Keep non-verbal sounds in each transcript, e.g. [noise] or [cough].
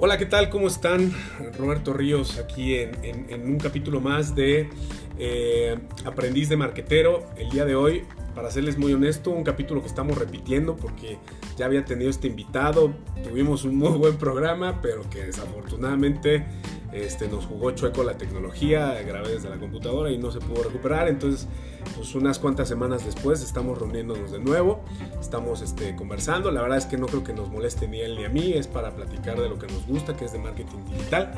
Hola, ¿qué tal? ¿Cómo están? Roberto Ríos aquí en, un capítulo más de eh, Aprendiz de Marquetero. El día de hoy, para serles muy honesto, un capítulo que estamos repitiendo porque ya había tenido este invitado, tuvimos un muy buen programa, pero que desafortunadamente este, nos jugó chueco la tecnología, grabé desde la computadora y no se pudo recuperar. Entonces, pues unas cuantas semanas después estamos reuniéndonos de nuevo, estamos este, conversando. La verdad es que no creo que nos moleste ni él ni a mí, es para platicar de lo que nos gusta, que es de marketing digital.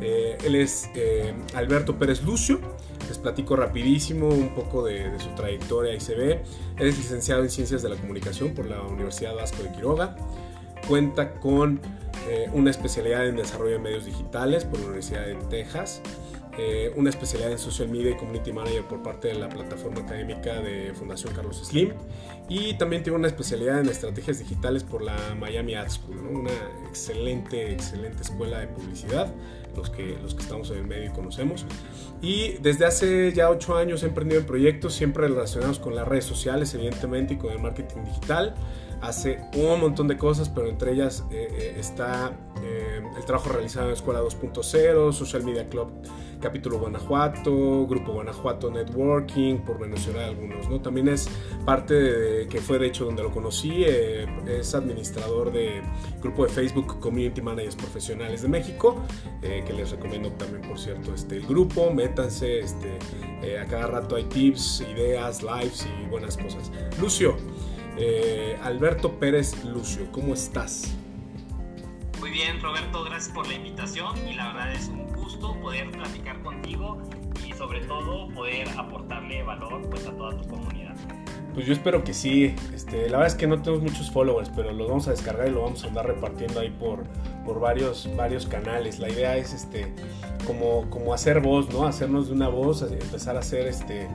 Eh, él es eh, Alberto Pérez Lucio. Les platico rapidísimo un poco de, de, su trayectoria y se ve. es licenciado en Ciencias de la Comunicación por la Universidad Vasco de Quiroga. Cuenta con eh, una especialidad en desarrollo de medios digitales por la Universidad de Texas, eh, una especialidad en social media y community manager por parte de la plataforma académica de Fundación Carlos Slim y también tiene una especialidad en estrategias digitales por la Miami Ad School, una excelente, excelente escuela de publicidad, los que, los que estamos en el medio y conocemos. Y desde hace ya ocho años he emprendido en proyectos siempre relacionados con las redes sociales, evidentemente, y con el marketing digital hace un montón de cosas, pero entre ellas eh, eh, está eh, el trabajo realizado en Escuela 2.0, Social Media Club Capítulo Guanajuato, Grupo Guanajuato Networking, por mencionar algunos. ¿no? También es parte de, que fue de hecho donde lo conocí, es administrador de grupo de Facebook Community Managers Profesionales de México, que les recomiendo también, por cierto, este, el grupo, métanse, este, a cada rato hay tips, ideas, lives y buenas cosas. Lucio, eh, Alberto Pérez Lucio, ¿cómo estás? Muy bien, Roberto, gracias por la invitación y la verdad es un gusto poder platicar contigo y sobre todo poder aportarle valor pues, a toda tu comunidad. Pues yo espero que sí. Este, la verdad es que no tenemos muchos followers, pero los vamos a descargar y lo vamos a andar repartiendo ahí por, por varios, varios canales. La idea es este, como, como hacer voz, ¿no? Hacernos de una voz, empezar a hacer este,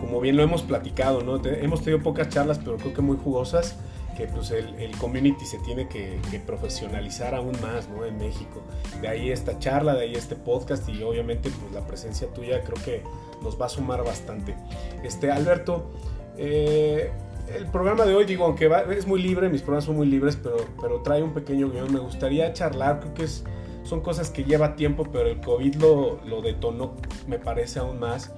como bien lo hemos platicado, ¿no? hemos tenido pocas charlas, pero creo que muy jugosas, que pues el, el community se tiene que, profesionalizar aún más, ¿no? En México. De ahí esta charla, de ahí este podcast y obviamente pues la presencia tuya creo que nos va a sumar bastante. Este, Alberto, eh, el programa de hoy, digo, aunque es muy libre, mis programas son muy libres, pero, pero trae un pequeño guion. Me gustaría charlar, creo que es, son cosas que lleva tiempo, pero el COVID lo, lo detonó, me parece aún más.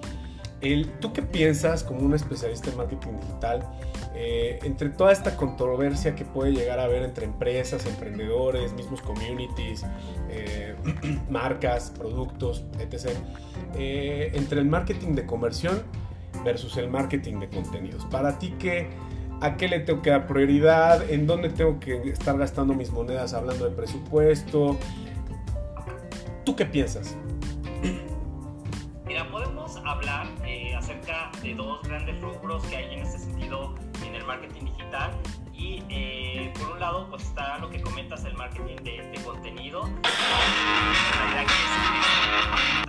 El, ¿Tú qué piensas como un especialista en marketing digital eh, entre toda esta controversia que puede llegar a haber entre empresas, emprendedores, mismos communities, eh, [clears throat] marcas, productos, etc., entre el marketing de conversión versus el marketing de contenidos. Para ti, ¿qué, ¿a qué le tengo que dar prioridad? ¿En dónde tengo que estar gastando mis monedas hablando de presupuesto? ¿Tú qué piensas? Mira, podemos hablar eh, acerca de dos grandes rubros que hay en este sentido en el marketing digital y eh, por un lado pues está lo que comentas el marketing de, contenido la que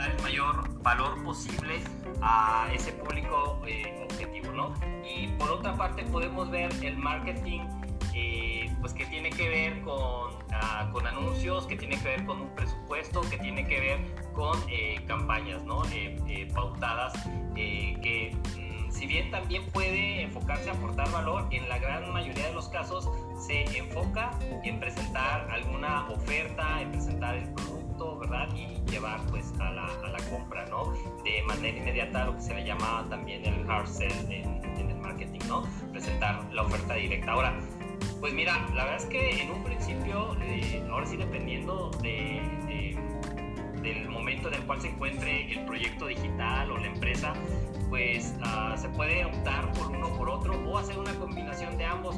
es el mayor valor posible a ese público eh, objetivo, ¿no? Y por otra parte podemos ver el marketing eh, pues que tiene que ver con, ah, con, anuncios, que tiene que ver con un presupuesto, que tiene que ver con eh, campañas, ¿no? pautadas, que mm, si bien también puede enfocarse a aportar valor, en la gran mayoría de los casos se enfoca en presentar alguna oferta, en presentar el producto, ¿verdad? Y llevar pues a la, a la compra, ¿no? De manera inmediata, lo que se le llama también el hard sell en, el marketing, ¿no? Presentar la oferta directa. Ahora, pues mira, la verdad es que en un principio, eh, ahora sí dependiendo de, del momento en el cual se encuentre el proyecto digital o la empresa, pues uh, se puede optar por uno por otro o hacer una combinación de ambos.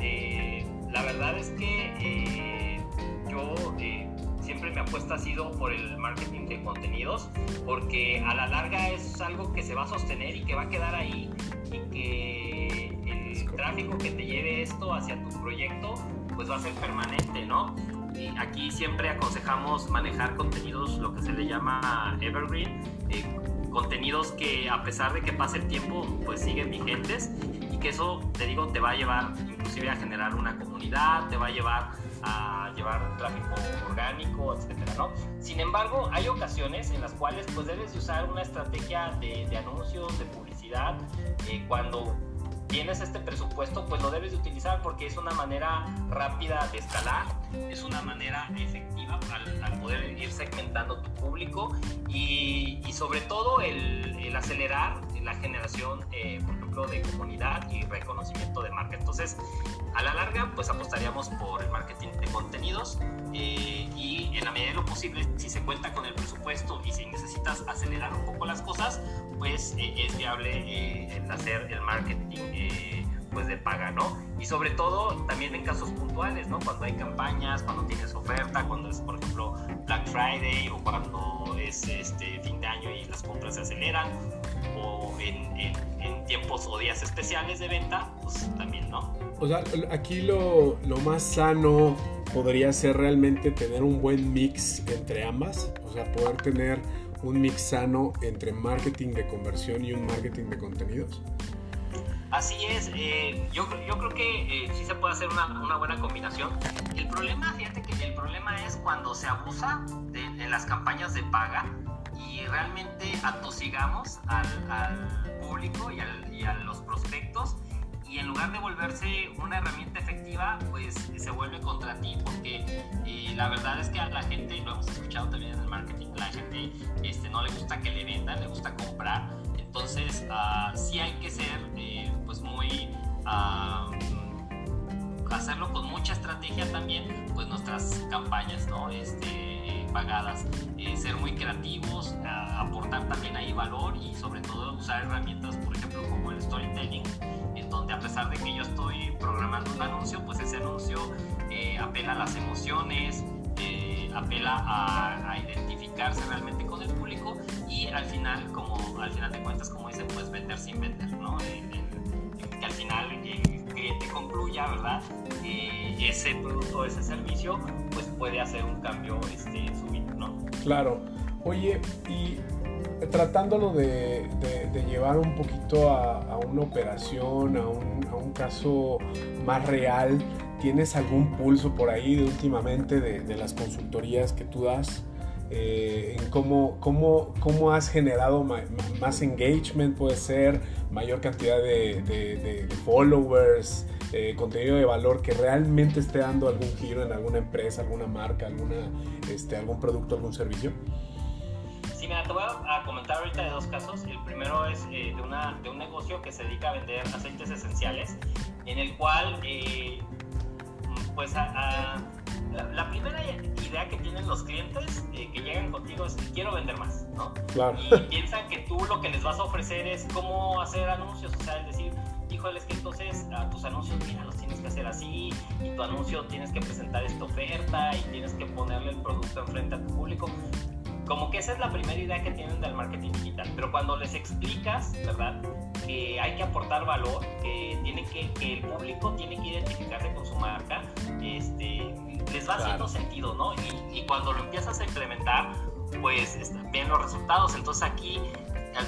Eh, la verdad es que eh, yo siempre mi apuesta ha sido por el marketing de contenidos, porque a la larga es algo que se va a sostener y que va a quedar ahí y que el tráfico que te lleve esto hacia tu proyecto pues va a ser permanente, ¿no? Y aquí siempre aconsejamos manejar contenidos, lo que se le llama evergreen, eh, contenidos que a pesar de que pase el tiempo, pues siguen vigentes y que eso, te digo, te va a llevar inclusive a generar una comunidad, te va a llevar a llevar tráfico orgánico, etcétera, ¿no? Sin embargo, hay ocasiones en las cuales pues debes de usar una estrategia de, anuncios, de publicidad, eh, cuando tienes este presupuesto, pues lo debes de utilizar porque es una manera rápida de escalar, es una manera efectiva al, poder ir segmentando tu público y, sobre todo el, acelerar la generación, eh, por ejemplo, de comunidad y reconocimiento de marca. Entonces, a la larga, pues apostaríamos por el marketing de contenidos eh, y en la medida de lo posible, si se cuenta con el presupuesto y si necesitas acelerar un poco las cosas, pues eh, es viable eh, hacer el marketing pues de paga, ¿no? Y sobre todo también en casos puntuales, ¿no? Cuando hay campañas, cuando tienes oferta, cuando es, por ejemplo, Black Friday o cuando es este fin de año y las compras se aceleran o en, en tiempos o días especiales de venta, pues también, ¿no? O sea, aquí lo, lo, más sano podría ser realmente tener un buen mix entre ambas. O sea, poder tener un mix sano entre marketing de conversión y un marketing de contenidos. Así es, eh, yo, yo, creo que eh, sí se puede hacer una, una, buena combinación. El problema, fíjate que el problema es cuando se abusa de, en las campañas de paga realmente atosigamos al, público y, al, y a los prospectos y en lugar de volverse una herramienta efectiva, pues se vuelve contra ti, porque eh, la verdad es que a la gente, lo hemos escuchado también en el marketing, la gente este, no le gusta que le vendan, le gusta comprar, entonces uh, sí hay que ser eh, pues muy... Uh, hacerlo con mucha estrategia también, pues nuestras campañas, ¿no? Este, pagadas, eh, ser muy creativos, aportar también ahí valor y sobre todo usar herramientas, por ejemplo, como el storytelling, donde a pesar de que yo estoy programando un anuncio, pues ese anuncio eh, apela a las emociones, eh, apela a, identificarse realmente con el público y al final, como al final de cuentas, como dicen, pues vender sin vender, ¿no? Que concluya, ¿verdad? ese producto, ese servicio, pues puede hacer un cambio este, en su vida, ¿no? Claro. Oye, y tratándolo de, llevar un poquito a, una operación, a un, caso más real, ¿tienes algún pulso por ahí de últimamente de, las consultorías que tú das? Eh, en cómo, cómo, cómo, has generado más engagement, puede ser, mayor cantidad de, followers, eh, contenido de valor que realmente esté dando algún giro en alguna empresa, alguna marca, alguna, este, algún producto, algún servicio? mira, te voy a comentar ahorita de dos casos. El primero es eh, de, una, de un negocio que se dedica a vender aceites esenciales, en el cual, eh, pues, la, primera idea que tienen los clientes eh, que llegan contigo es quiero vender más, ¿no? Claro. Y [laughs] piensan que tú lo que les vas a ofrecer es cómo hacer anuncios, o sea, es decir, híjole, es que entonces a tus anuncios, mira, los tienes que hacer así, y tu anuncio tienes que presentar esta oferta, y tienes que ponerle el producto enfrente a tu público como que esa es la primera idea que tienen del marketing digital. Pero cuando les explicas, ¿verdad? Que hay que aportar valor, que, tiene que, que el público tiene que identificarse con su marca, va haciendo sentido, ¿no? Y, y, cuando lo empiezas a implementar, pues ven los resultados. Entonces aquí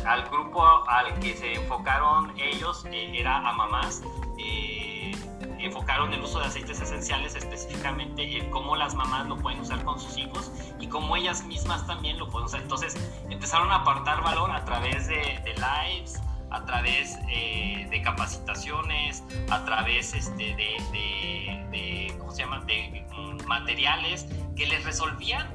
al, grupo al que se enfocaron ellos eh, era a mamás. Eh, enfocaron el uso de aceites esenciales específicamente en cómo las mamás lo pueden usar con sus hijos y cómo ellas mismas también lo pueden usar. Entonces empezaron a apartar valor a través de, lives, a través eh, de capacitaciones, a través este, de, ¿cómo se llama? de materiales que les resolvían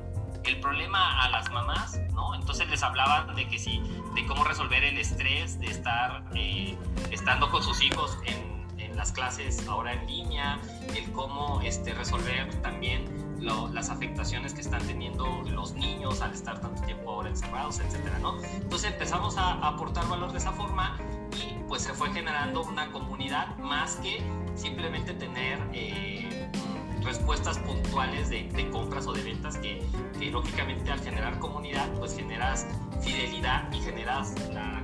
el problema a las mamás, ¿no? Entonces les hablaban de que sí, de cómo resolver el estrés, de estar eh, estando con sus hijos en las clases ahora en línea, el cómo este, resolver también las afectaciones que están teniendo los niños al estar tanto tiempo ahora encerrados, etcétera, ¿no? Entonces empezamos a, aportar valor de esa forma y pues se fue generando una comunidad más que simplemente tener eh, respuestas puntuales de, compras o de ventas que, que, lógicamente al generar comunidad pues generas fidelidad y generas la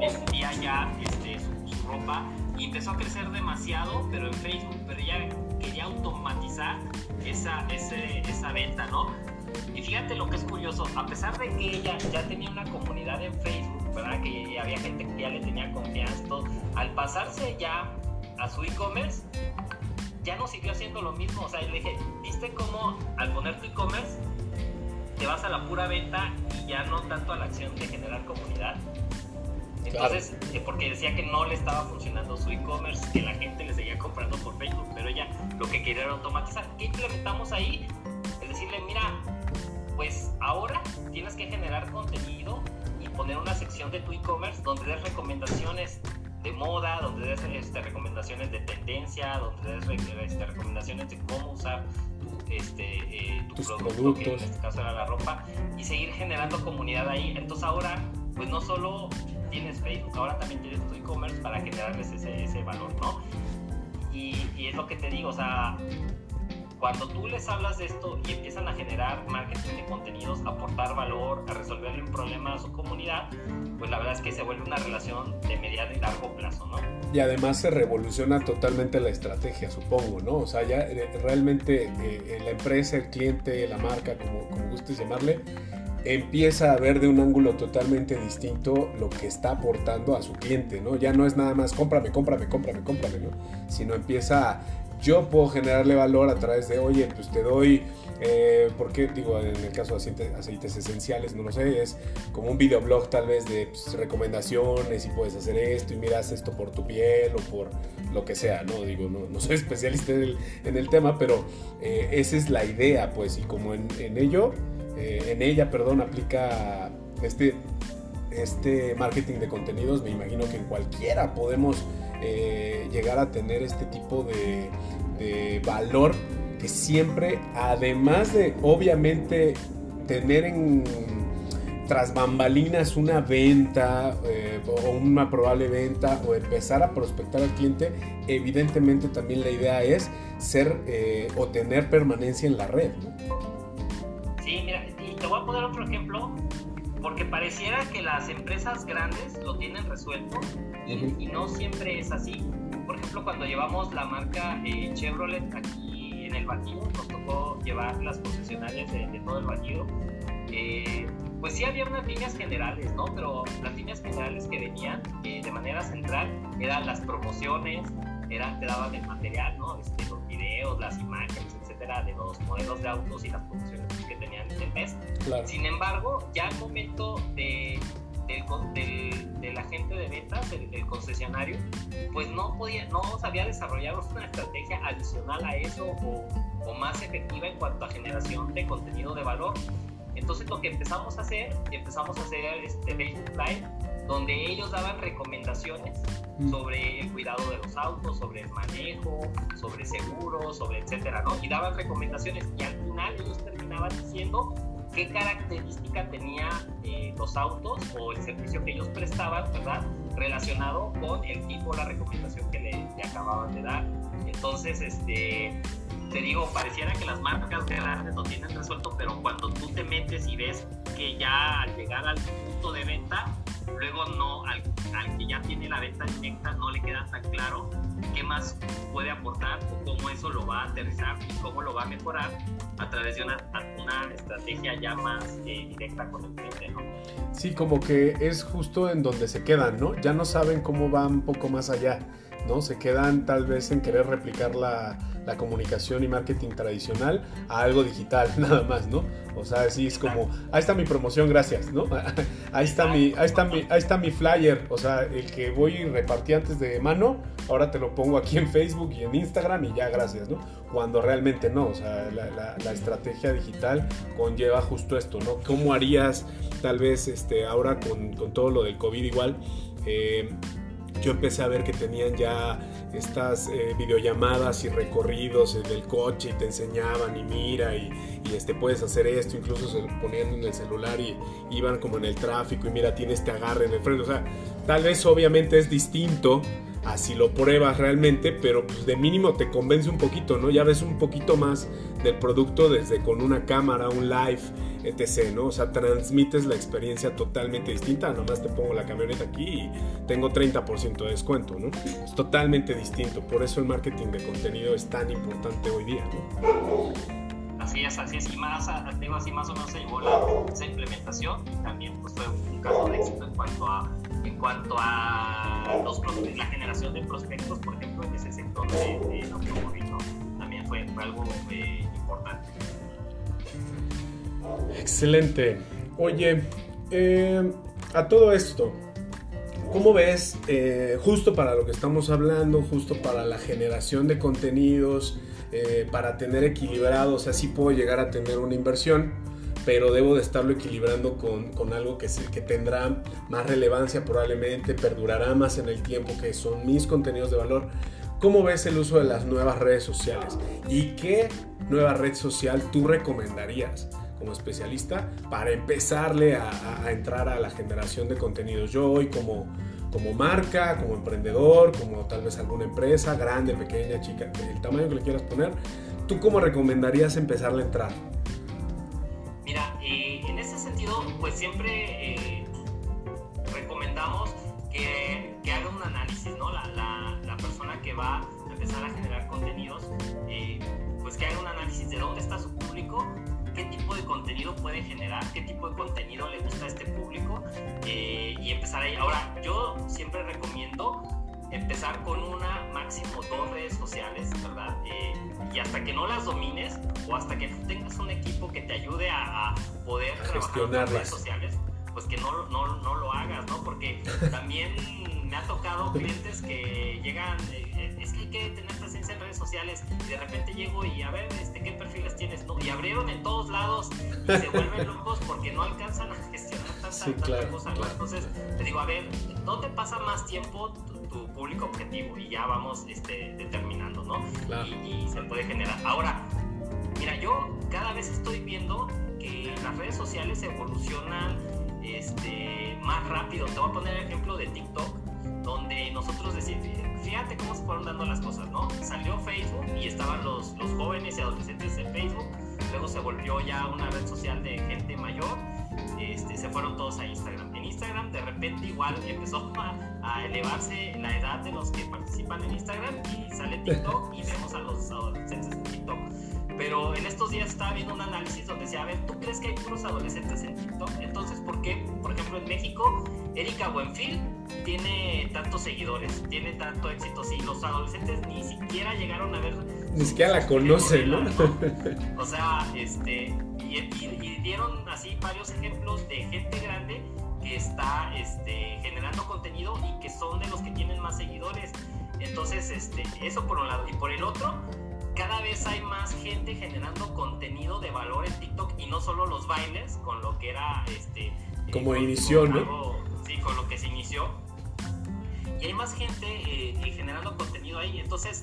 vendía ya este, su, ropa y empezó a crecer demasiado, pero en Facebook, pero ella quería automatizar esa, esa venta, ¿no? Y fíjate lo que es curioso, a pesar de que ella ya tenía una comunidad en Facebook, ¿verdad? Que había gente que ya le tenía confianza, al pasarse ya a su e-commerce, ya no siguió haciendo lo mismo. O sea, le dije, ¿viste cómo al poner tu e-commerce te vas a la pura venta y ya no tanto a la acción de generar comunidad? Entonces, eh, porque decía que no le estaba funcionando su e-commerce, que la gente le seguía comprando por Facebook, pero ella lo que quería era automatizar. ¿Qué implementamos ahí? Es decirle, mira, pues ahora tienes que generar contenido y poner una sección de tu e-commerce donde des recomendaciones de moda, donde des este, recomendaciones de tendencia, donde des este, recomendaciones de cómo usar tu, este, eh, tu producto, que en este caso era la ropa, y seguir generando comunidad ahí. Entonces ahora, pues no solo tienes Facebook, ahora también tienes tu e-commerce para generarles ese, ese valor, ¿no? Y, y, es lo que te digo, o sea, cuando tú les hablas de esto y empiezan a generar marketing de contenidos, a aportar valor, a resolverle un problema a su comunidad, pues la verdad es que se vuelve una relación de mediano y largo plazo, ¿no? Y además se revoluciona totalmente la estrategia, supongo, ¿no? O sea, ya eh, realmente eh, la empresa, el cliente, la marca, como, como gustes llamarle, empieza a ver de un ángulo totalmente distinto lo que está aportando a su cliente, ¿no? Ya no es nada más cómprame, cómprame, cómprame, cómprame, ¿no? Sino empieza a, yo puedo generarle valor a través de, oye, pues te doy, eh, porque digo, en el caso de aceites, esenciales, no lo sé, es como un videoblog tal vez de pues, recomendaciones y puedes hacer esto y miras esto por tu piel o por lo que sea, ¿no? Digo, no, soy [laughs] especialista en el, en el tema, pero eh, esa es la idea, pues, y como en ello, eh, en ella, perdón, aplica este, este marketing de contenidos, me imagino que en cualquiera podemos eh, llegar a tener este tipo de, valor que siempre, además de obviamente tener en tras bambalinas una venta eh, o una probable venta o empezar a prospectar al cliente, evidentemente también la idea es ser o tener permanencia en la red. Sí, mira, y te voy a poner otro ejemplo, porque pareciera que las empresas grandes lo tienen resuelto y, no siempre es así. Por ejemplo, cuando llevamos la marca eh, Chevrolet aquí en el Bajío, nos tocó llevar las concesionarias de, todo el Bajío. Eh, pues sí había unas líneas generales, ¿no? Pero las líneas generales que venían eh, de manera central eran las promociones, eran, te daban el material, ¿no? Este, los videos, las imágenes, de los modelos de autos y las producciones que tenían el mes. Sin embargo, ya al momento de, de, la gente de ventas, el, concesionario, pues no podía, no sabía desarrollar una estrategia adicional a eso o, o más efectiva en cuanto a generación de contenido de valor. Entonces lo que empezamos a hacer, empezamos a hacer este Facebook Live donde ellos daban recomendaciones mm. sobre el cuidado de los autos, sobre el manejo, sobre seguros, sobre etcétera, ¿no? Y daban recomendaciones y al final ellos terminaban diciendo qué característica tenía eh, los autos o el servicio que ellos prestaban, ¿verdad? Relacionado con el tipo, la recomendación que le, le acababan de dar. Entonces, este, te digo, pareciera que las marcas grandes lo tienen resuelto, pero cuando tú te metes y ves que ya al llegar al punto de venta, la venta directa no le queda tan claro qué más puede aportar o cómo eso lo va a aterrizar y cómo lo va a mejorar a través de una, una estrategia ya más eh, directa con el cliente, ¿no? Sí, como que es justo en donde se quedan, ¿no? Ya no saben cómo va un poco más allá, ¿no? Se quedan tal vez en querer replicar la, la comunicación y marketing tradicional a algo digital, [laughs] nada más, ¿no? O sea, así es como, ahí está mi promoción, gracias, ¿no? [laughs] Ahí está mi, ahí está mi, ahí está mi flyer, o sea, el que voy y repartí antes de mano, ahora te lo pongo aquí en Facebook y en Instagram y ya, gracias, ¿no? Cuando realmente no, o sea, la, estrategia digital conlleva justo esto, ¿no? ¿Cómo harías tal vez este, ahora con, con todo lo del COVID igual? Eh, yo empecé a ver que tenían ya estas eh, videollamadas y recorridos del coche y te enseñaban y mira y, este, puedes hacer esto, incluso se ponían en el celular y iban como en el tráfico y mira, tiene este agarre en el freno. O sea, tal vez obviamente es distinto así lo pruebas realmente, pero pues de mínimo te convence un poquito, ¿no? Ya ves un poquito más del producto desde con una cámara, un live, etc., ¿no? O sea, transmites la experiencia totalmente distinta, nomás te pongo la camioneta aquí y tengo 30% de descuento, ¿no? Es totalmente distinto, por eso el marketing de contenido es tan importante hoy día, ¿no? Así es, así es. Y más, digo así, más o menos se llevó la, esa implementación y también pues, fue un caso de éxito en cuanto a, en cuanto a los la generación de prospectos, por ejemplo, en ese sector de, de automóvil, También fue, algo eh, importante. Excelente. Oye, eh, a todo esto, ¿cómo ves, eh, justo para lo que estamos hablando, justo para la generación de contenidos, eh, para tener equilibrado, o sea, sí puedo llegar a tener una inversión, pero debo de estarlo equilibrando con, con algo que, que tendrá más relevancia probablemente, perdurará más en el tiempo, que son mis contenidos de valor. ¿Cómo ves el uso de las nuevas redes sociales? ¿Y qué nueva red social tú recomendarías? Como especialista para empezarle a, a, entrar a la generación de contenidos. Yo hoy como, como marca, como emprendedor, como tal vez alguna empresa, grande, pequeña, chica, el tamaño que le quieras poner, ¿tú cómo recomendarías empezarle a entrar? Mira, eh, en ese sentido, pues siempre eh, recomendamos que, que, haga un análisis, ¿no? La, la, la, persona que va a empezar a generar contenidos, eh, pues que haga un análisis de dónde está su público qué tipo de contenido puede generar, qué tipo de contenido le gusta a este público eh, y empezar ahí. Ahora, yo siempre recomiendo empezar con una, máximo dos redes sociales, ¿verdad? Eh, y hasta que no las domines o hasta que tengas un equipo que te ayude a, poder trabajar las redes sociales, pues que no, no, no, lo hagas, ¿no? Porque también me ha tocado clientes que llegan, eh, es que hay que tener presencia en redes sociales y de repente llego y a ver, este, ¿qué perfiles tienes? No, y abrieron en todos lados y se vuelven locos porque no alcanzan a gestionar tanta, cosa, Entonces, te digo, a ver, no te pasa más tiempo tu, público objetivo y ya vamos este, determinando, ¿no? Y, y se puede generar. Ahora, mira, yo cada vez estoy viendo que las redes sociales evolucionan este, más rápido. Te voy a poner el ejemplo de TikTok, donde nosotros decimos, fíjate cómo se fueron dando las cosas, ¿no? Salió Facebook y estaban los, los jóvenes y adolescentes en Facebook, luego se volvió ya una red social de gente mayor, este, se fueron todos a Instagram. En Instagram de repente igual empezó [laughs] a, a, elevarse la edad de los que participan en Instagram y sale TikTok y vemos a los adolescentes en TikTok. Pero en estos días estaba viendo un análisis donde decía, a ver, ¿tú crees que hay puros adolescentes en TikTok? Entonces, ¿por qué, por ejemplo, en México, Erika Buenfil tiene tantos seguidores, tiene tanto éxito, si los adolescentes ni siquiera llegaron a ver... Ni siquiera la conocen, ¿no? [laughs] O sea, este, y, dieron así varios ejemplos de gente grande que está este, generando contenido y que son de los que tienen más seguidores. Entonces, este, eso por un lado. Y por el otro, cada vez hay más gente generando contenido de valor en TikTok y no solo los bailes, con lo que era este. Como inició, ¿no? sí, con lo que se inició. Y hay más gente eh, generando contenido ahí. Entonces,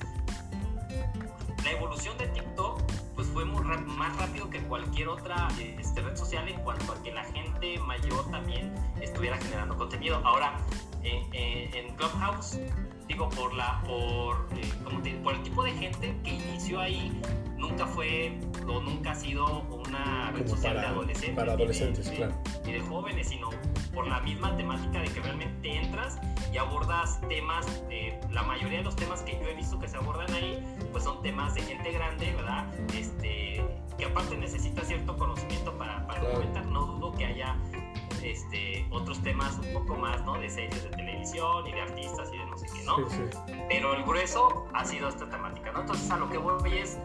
la evolución de TikTok pues fue muy más rápido que cualquier otra este, red social en cuanto a que la gente mayor también estuviera generando contenido. Ahora, en Clubhouse digo, por la, por, eh, por el tipo de gente que inició ahí, nunca fue o nunca ha sido una red social de adolescentes. Para adolescentes, ni claro. Ni de jóvenes, sino por la misma temática de que realmente entras y abordas temas, eh, la mayoría de los temas que yo he visto que se abordan ahí, pues son temas de gente grande, ¿verdad? Este, que aparte necesita cierto conocimiento para, para comentar, no dudo que haya este, otros temas un poco más, ¿no? De series de televisión y de artistas y de no sé qué, ¿no? Sí, sí. Pero el grueso ha sido esta temática, ¿no? Entonces a lo que voy es,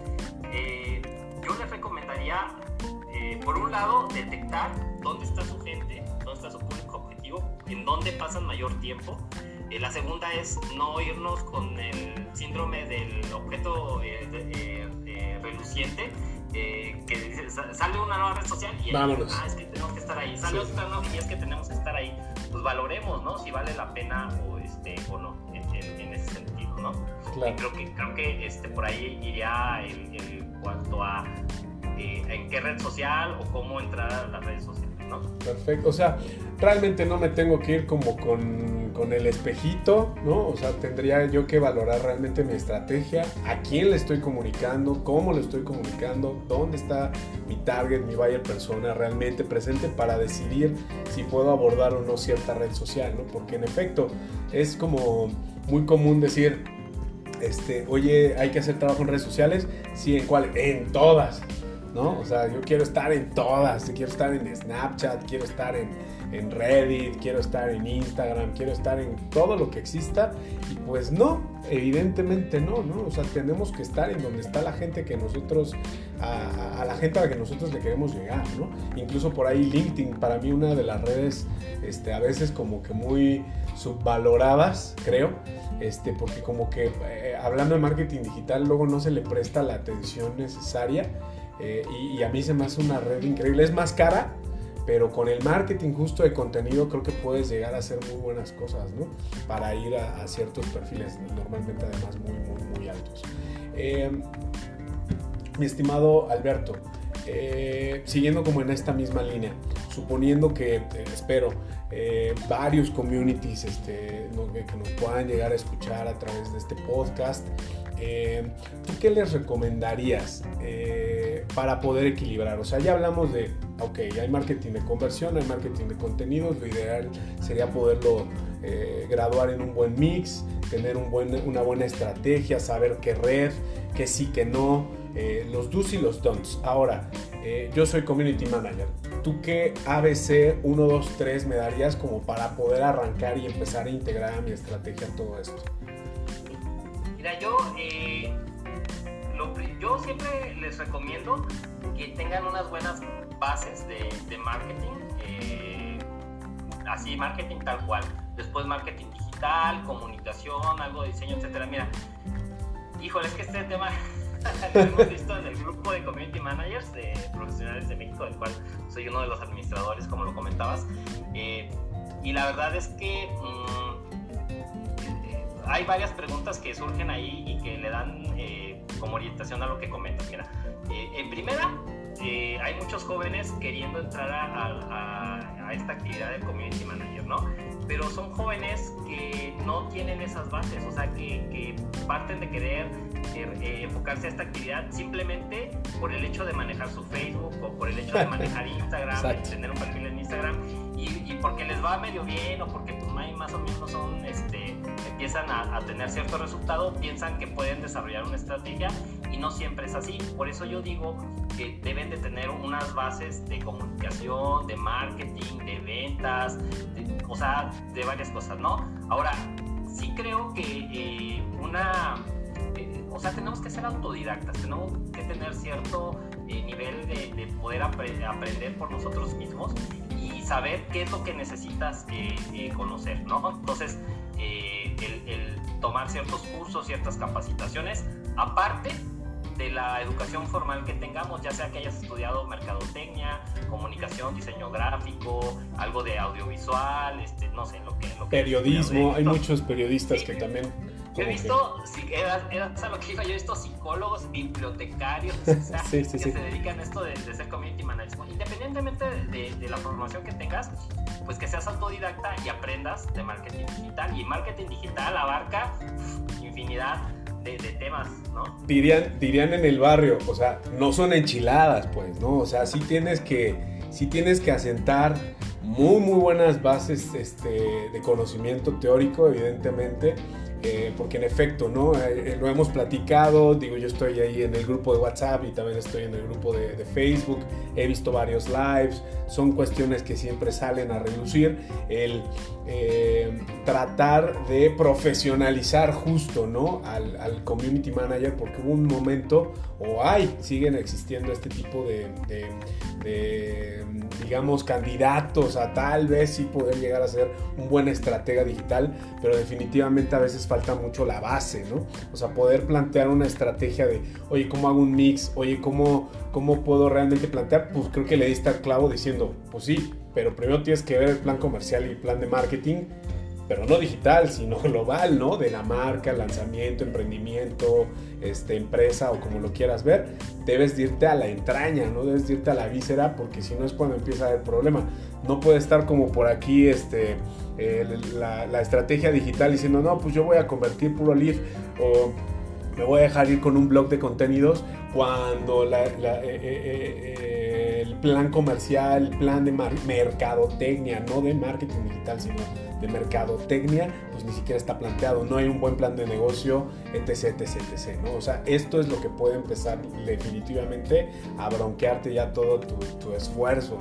eh, yo les recomendaría, eh, por un lado, detectar dónde está su gente, dónde está su público objetivo, en dónde pasan mayor tiempo. Eh, la segunda es no irnos con el síndrome del objeto reluciente, eh, que sale una nueva red social y ah, es que tenemos que estar ahí, sale otra nueva y es que tenemos que estar ahí, pues valoremos, ¿no? Si vale la pena o, este, o no, en, ese sentido, ¿no? Y creo que, creo que este, por ahí iría en, cuanto a eh, en qué red social o cómo entrar a las redes sociales. Perfecto, o sea, realmente no me tengo que ir como con, con, el espejito, ¿no? O sea, tendría yo que valorar realmente mi estrategia, a quién le estoy comunicando, cómo le estoy comunicando, dónde está mi target, mi buyer persona realmente presente para decidir si puedo abordar o no cierta red social, ¿no? Porque en efecto es como muy común decir, este, oye, hay que hacer trabajo en redes sociales, sí, ¿en cuál? En todas ¿no? O sea, yo quiero estar en todas, quiero estar en Snapchat, quiero estar en, en Reddit, quiero estar en Instagram, quiero estar en todo lo que exista. Y pues no, evidentemente no, ¿no? O sea, tenemos que estar en donde está la gente que nosotros, a, la gente a la que nosotros le queremos llegar, ¿no? Incluso por ahí LinkedIn, para mí una de las redes, este, a veces como que muy subvaloradas, creo, este, porque como que eh, hablando de marketing digital luego no se le presta la atención necesaria eh, y, a mí se me hace una red increíble. Es más cara, pero con el marketing justo de contenido creo que puedes llegar a hacer muy buenas cosas, ¿no? Para ir a, ciertos perfiles, normalmente además muy, muy, muy altos. Eh, mi estimado Alberto, eh, siguiendo como en esta misma línea, suponiendo que, espero, varios communities este, que nos puedan llegar a escuchar a través de este podcast, ¿tú qué les recomendarías? Para poder equilibrar. O sea, ya hablamos de, ok, hay marketing de conversión, hay marketing de contenidos, lo ideal sería poderlo eh, graduar en un buen mix, tener una buena estrategia, saber qué red, qué sí, qué no, eh, los do's y los don'ts. Ahora, eh, yo soy community manager. ¿Tú qué ABC 1, 2, 3 me darías como para poder arrancar y empezar a integrar a mi estrategia todo esto? Mira, yo yo siempre les recomiendo que tengan unas buenas bases de, marketing, eh, así marketing tal cual. Después marketing digital, comunicación, algo de diseño, etcétera. Mira, híjole, es que este tema [laughs] lo hemos visto en el grupo de community managers de profesionales de México, del cual soy uno de los administradores, como lo comentabas. Eh, y la verdad es que mm, eh, hay varias preguntas que surgen ahí y que le dan como orientación a lo que comentas. Mira, eh, en primera, eh, hay muchos jóvenes queriendo entrar a, a, esta actividad de community manager, ¿no? Pero son jóvenes que no tienen esas bases, o sea, que, que parten de querer eh, enfocarse a esta actividad simplemente por el hecho de manejar su Facebook o por el hecho de manejar [laughs] Instagram, de tener un perfil en Instagram y, y, porque les va medio bien o porque pues, más o menos son este, empiezan a, tener cierto resultado, piensan que pueden desarrollar una estrategia y no siempre es así. Por eso yo digo deben de tener unas bases de comunicación, de marketing, de ventas, o sea, de varias cosas, ¿no? Ahora, sí creo que eh, una... Eh, o sea, tenemos que ser autodidactas, tenemos que tener cierto eh, nivel de, poder aprender por nosotros mismos y saber qué es lo que necesitas conocer, ¿no? Entonces, el, tomar ciertos cursos, ciertas capacitaciones, aparte de la educación formal que tengamos, ya sea que hayas estudiado mercadotecnia, comunicación, diseño gráfico, algo de audiovisual, este, no sé, lo que... Lo que Periodismo, hay muchos periodistas que también yo he visto, era, era lo que iba, yo he visto psicólogos, bibliotecarios, [laughs] que se dedican a esto de, ser community management. Independientemente de, la formación que tengas, pues que seas autodidacta y aprendas de marketing digital. Y marketing digital abarca infinidad de, temas, ¿no? Dirían, en el barrio, o sea, no son enchiladas, pues, ¿no? O sea, sí tienes que, sí tienes que asentar muy, muy buenas bases este, de conocimiento teórico, evidentemente eh, porque en efecto, ¿no? Eh, eh, lo hemos platicado, digo, yo estoy ahí en el grupo de WhatsApp y también estoy en el grupo de, Facebook, he visto varios lives, son cuestiones que siempre salen a reducir, el tratar de profesionalizar justo, ¿no? Al, community manager, porque hubo un momento, o hay, siguen existiendo este tipo de, de digamos, candidatos a tal vez sí poder llegar a ser un buen estratega digital, pero definitivamente a veces falta mucho la base, ¿no? O sea, poder plantear una estrategia de, oye, ¿cómo hago un mix? Oye, ¿cómo, cómo puedo realmente plantear? Pues creo que le diste al clavo diciendo, pues sí, pero primero tienes que ver el plan comercial y el plan de marketing pero no digital, sino [laughs] global, ¿no? De la marca, lanzamiento, emprendimiento, este, empresa o como lo quieras ver, debes irte a la entraña, no debes irte a la víscera, porque si no es cuando empieza haber problema. No puede estar como por aquí este, la, estrategia digital diciendo, no, pues yo voy a convertir puro lead o me voy a dejar ir con un blog de contenidos cuando eh, eh, eh, el plan comercial, el plan de mercadotecnia, no de marketing digital, sino de mercadotecnia, pues ni siquiera está planteado, no hay un buen plan de negocio, etc, etc, etc, ¿no? O sea, esto es lo que puede empezar definitivamente a bronquearte ya todo tu, esfuerzo.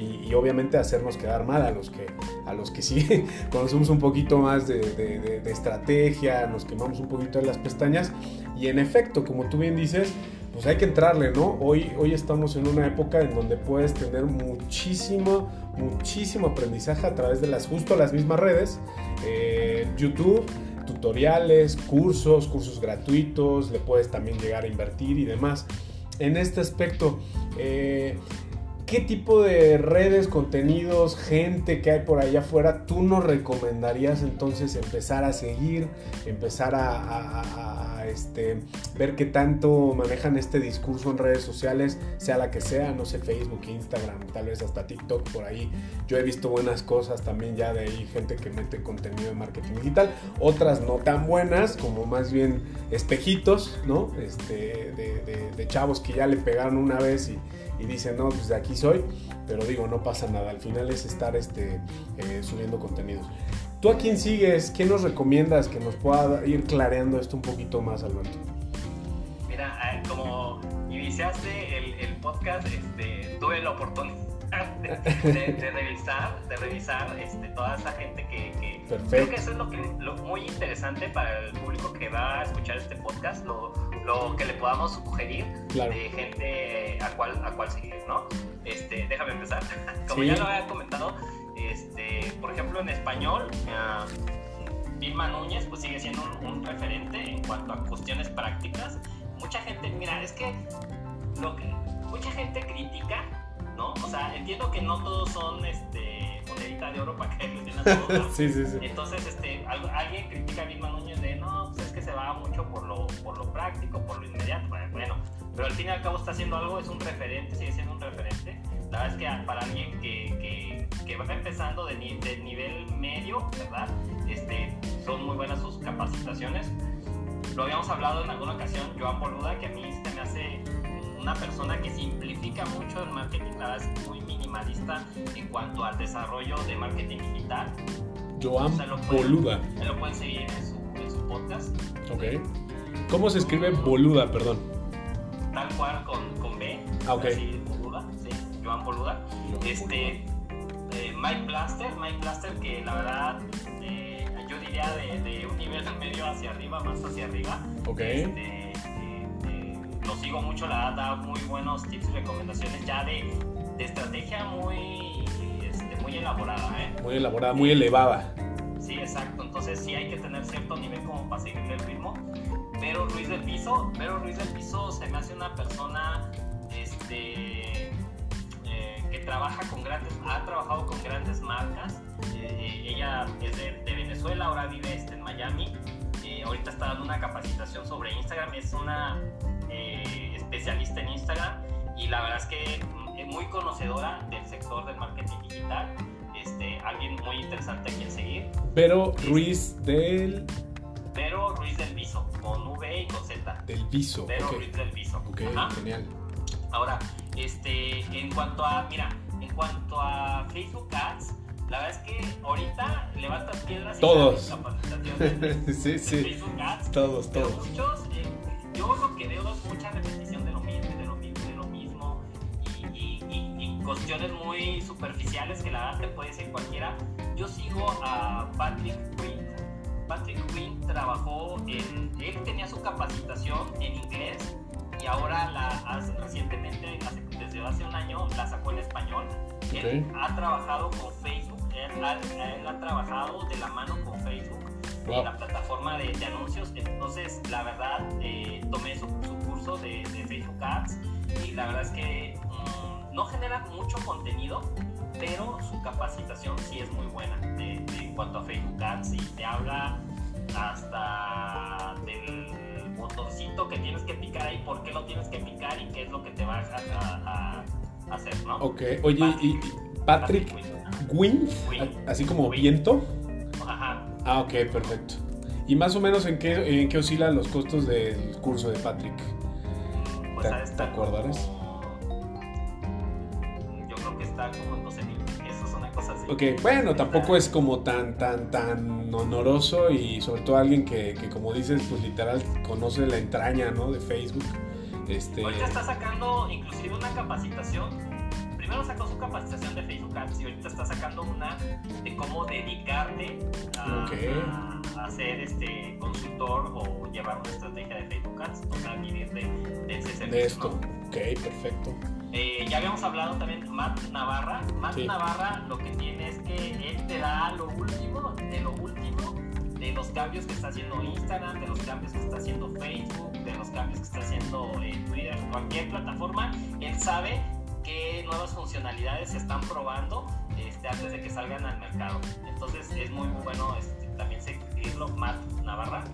Y, obviamente hacernos quedar mal a los que, a los que sí [laughs] conocemos un poquito más de, de estrategia, nos quemamos un poquito de las pestañas y en efecto, como tú bien dices, pues hay que entrarle, ¿no? Hoy, hoy estamos en una época en donde puedes tener muchísimo, muchísimo aprendizaje a través de las, justo las mismas redes, eh, YouTube, tutoriales, cursos, cursos gratuitos, le puedes también llegar a invertir y demás. En este aspecto, eh, ¿qué tipo de redes, contenidos, gente que hay por allá afuera tú nos recomendarías entonces empezar a seguir, empezar a este, ver qué tanto manejan este discurso en redes sociales, sea la que sea, no sé, Facebook, Instagram, tal vez hasta TikTok por ahí. Yo he visto buenas cosas también ya de ahí, gente que mete contenido de marketing digital, otras no tan buenas, como más bien espejitos, ¿no? Este, de, chavos que ya le pegaron una vez y, dicen, no, pues de aquí soy, pero digo, no pasa nada, al final es estar este, eh, subiendo contenidos. ¿Tú a quién sigues? ¿Qué nos recomiendas que nos pueda ir clareando esto un poquito más, Alberto? Mira, eh, como iniciaste el, podcast, este, tuve la oportunidad de, revisar, de revisar este, toda esa gente que, creo que eso es lo, que, lo muy interesante para el público que va a escuchar este podcast, lo, lo que le podamos sugerir de gente a cual, a cual seguir, ¿no? Este, déjame empezar. [laughs] Como ya lo había comentado, este, por ejemplo, en español, uh, Vilma Núñez pues sigue siendo un, referente en cuanto a cuestiones prácticas. Mucha gente, mira, es que lo que mucha gente critica, ¿no? O sea, entiendo que no todos son este monedita de oro [laughs] para que [laughs] todos. sí, sí, sí. Entonces, este, alguien critica a Vilma Núñez de no, pues es que se va mucho por lo, por lo práctico, por lo inmediato. Bueno, pero al fin y al cabo está haciendo algo, es un referente, sigue siendo un referente. La verdad es que para alguien que, que, que va empezando de, de, nivel medio, ¿verdad? Este, son muy buenas sus capacitaciones. Lo habíamos hablado en alguna ocasión, Joan Boluda, que a mí se me hace una persona que simplifica mucho el marketing, la verdad es muy minimalista en cuanto al desarrollo de marketing digital. Joan Boluda. Se lo pueden seguir en su, en su podcast. Ok. ¿Cómo se escribe Boluda, perdón? Tal cual con, con B. Ah, ok. Joan Boluda. Este, eh, Mike Blaster, Mike Blaster que la verdad eh, yo diría de, un nivel [laughs] medio hacia arriba, más hacia arriba. Ok. Este, sigo mucho, la da muy buenos tips y recomendaciones ya de, de estrategia muy, este, muy elaborada. Muy elaborada, muy elevada. Sí, exacto. Entonces sí hay que tener cierto nivel como para seguirle el ritmo. Pero Luis del Piso, pero Luis del Piso se me hace una persona este, que trabaja con grandes, ha trabajado con grandes marcas. Eh, ella es de, Venezuela, ahora vive este, en Miami. Eh, ahorita está dando una capacitación sobre Instagram, es una eh, especialista en Instagram y la verdad es que es muy conocedora del sector del marketing digital. Este, alguien muy interesante a quien seguir. Pero Ruiz del... Pero Ruiz del Viso, con V y con Z. Del Viso. Pero Ruiz del Viso. Ok, genial. Ahora, este, en cuanto a, mira, en cuanto a Facebook Ads, la verdad es que ahorita levantas piedras y todos. [laughs] sí, sí. Facebook Ads. Todos, todos. Muchos, eh, yo lo que veo es mucha repetición de lo mismo, de lo mismo, de lo mismo y, y, cuestiones muy superficiales que la verdad te puede decir cualquiera. Yo sigo a Patrick Quinn. Patrick Quinn trabajó en, él tenía su capacitación en inglés y ahora la hace recientemente, desde hace un año, la sacó en español. Él ha trabajado con Facebook, él ha, trabajado de la mano con Facebook en la plataforma de, anuncios. Entonces, la verdad, eh, tomé su, curso de, Facebook Ads y la verdad es que mm, no genera mucho contenido, pero su capacitación sí es muy buena en cuanto a Facebook Ads y te habla hasta del botoncito que tienes que picar ahí, por qué lo tienes que picar y qué es lo que te va a, hacer, ¿no? Ok, oye, y Patrick, Patrick así como viento. Ajá. Ah, ok, perfecto. ¿Y más o menos en qué, en qué oscilan los costos del curso de Patrick? Pues ¿Te, este ¿te acordarás? Mm, yo creo que está como en 12 mil pesos, una cosa así. Ok, bueno, tampoco es como tan, tan, tan honoroso y sobre todo alguien que, que como dices, pues literal conoce la entraña, ¿no? De Facebook. Este... Hoy ya está sacando inclusive una capacitación Primero sacó su capacitación de Facebook Ads y ahorita está sacando una de cómo dedicarte a, a, a ser este consultor o llevar una estrategia de Facebook Ads, o sea, vivir de, de ese servicio. De esto, ¿no? ok, perfecto. Eh, ya habíamos hablado también Matt Navarra. Matt Sí. Navarra lo que tiene es que él te da lo último, de lo último, de los cambios que está haciendo Instagram, de los cambios que está haciendo Facebook, de los cambios que está haciendo eh, Twitter, cualquier plataforma. Él sabe qué nuevas funcionalidades se están probando este, antes de que salgan al mercado. Entonces es muy bueno este, también seguirlo, Matt Navarra.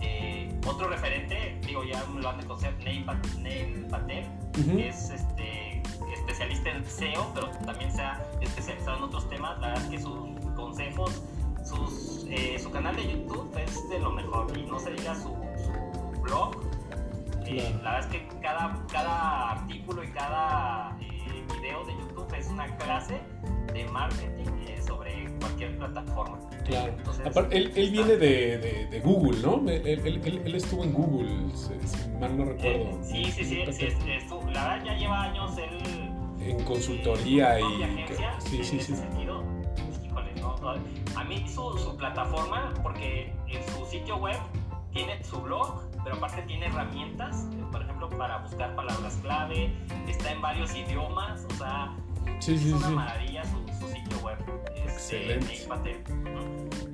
Eh, otro referente, digo, ya lo han de conocer, Neil, Pat- Neil Patel, que es este, especialista en SEO, pero también se ha especializado en otros temas. La verdad es que sus consejos, sus, eh, su canal de YouTube es de lo mejor y no se diga su, su blog. Eh. La verdad es que cada, cada artículo y cada eh, video de YouTube es una clase de marketing eh, sobre cualquier plataforma. Claro. Entonces, Aparte, él, él viene de, de- de Google, ¿no? Él, él- él- estuvo en Google, si, mal no recuerdo. Eh, sí, sí, sí, sí, es- estu- la verdad ya lleva años él En consultoría su y... agencia, que- sí, en sí, ese sí. sentido, híjole, no, no, a mí su, su plataforma, porque en su sitio web tiene su blog, pero aparte tiene herramientas, eh, por ejemplo, para buscar palabras clave, está en varios idiomas, o sea, Sí, es sí, una sí. maravilla su, su sitio web. Este, Excelente.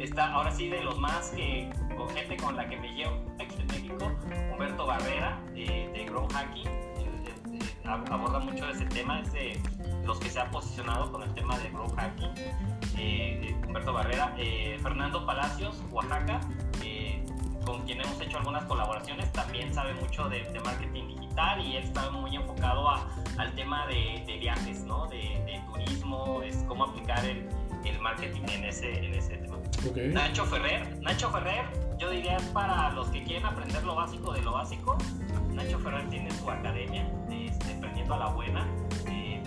Está ahora sí de los más que con gente con la que me llevo aquí en México, Humberto Barrera eh, de Grow Hacking. él, eh, ab- aborda mucho ese tema, es de los que se ha posicionado con el tema de Grow Hacking. Eh, Humberto Barrera, eh, Fernando Palacios, Oaxaca, eh, con quien hemos hecho algunas colaboraciones, también sabe mucho de, de marketing digital y él está muy enfocado a, al tema de, de viajes, ¿no? de, de turismo, es cómo aplicar el, el marketing en ese, en ese tema. Ok. Nacho Ferrer, Nacho Ferrer, yo diría es para los que quieren aprender lo básico de lo básico. Nacho Ferrer tiene su academia, este, Aprendiendo a la Buena. Eh,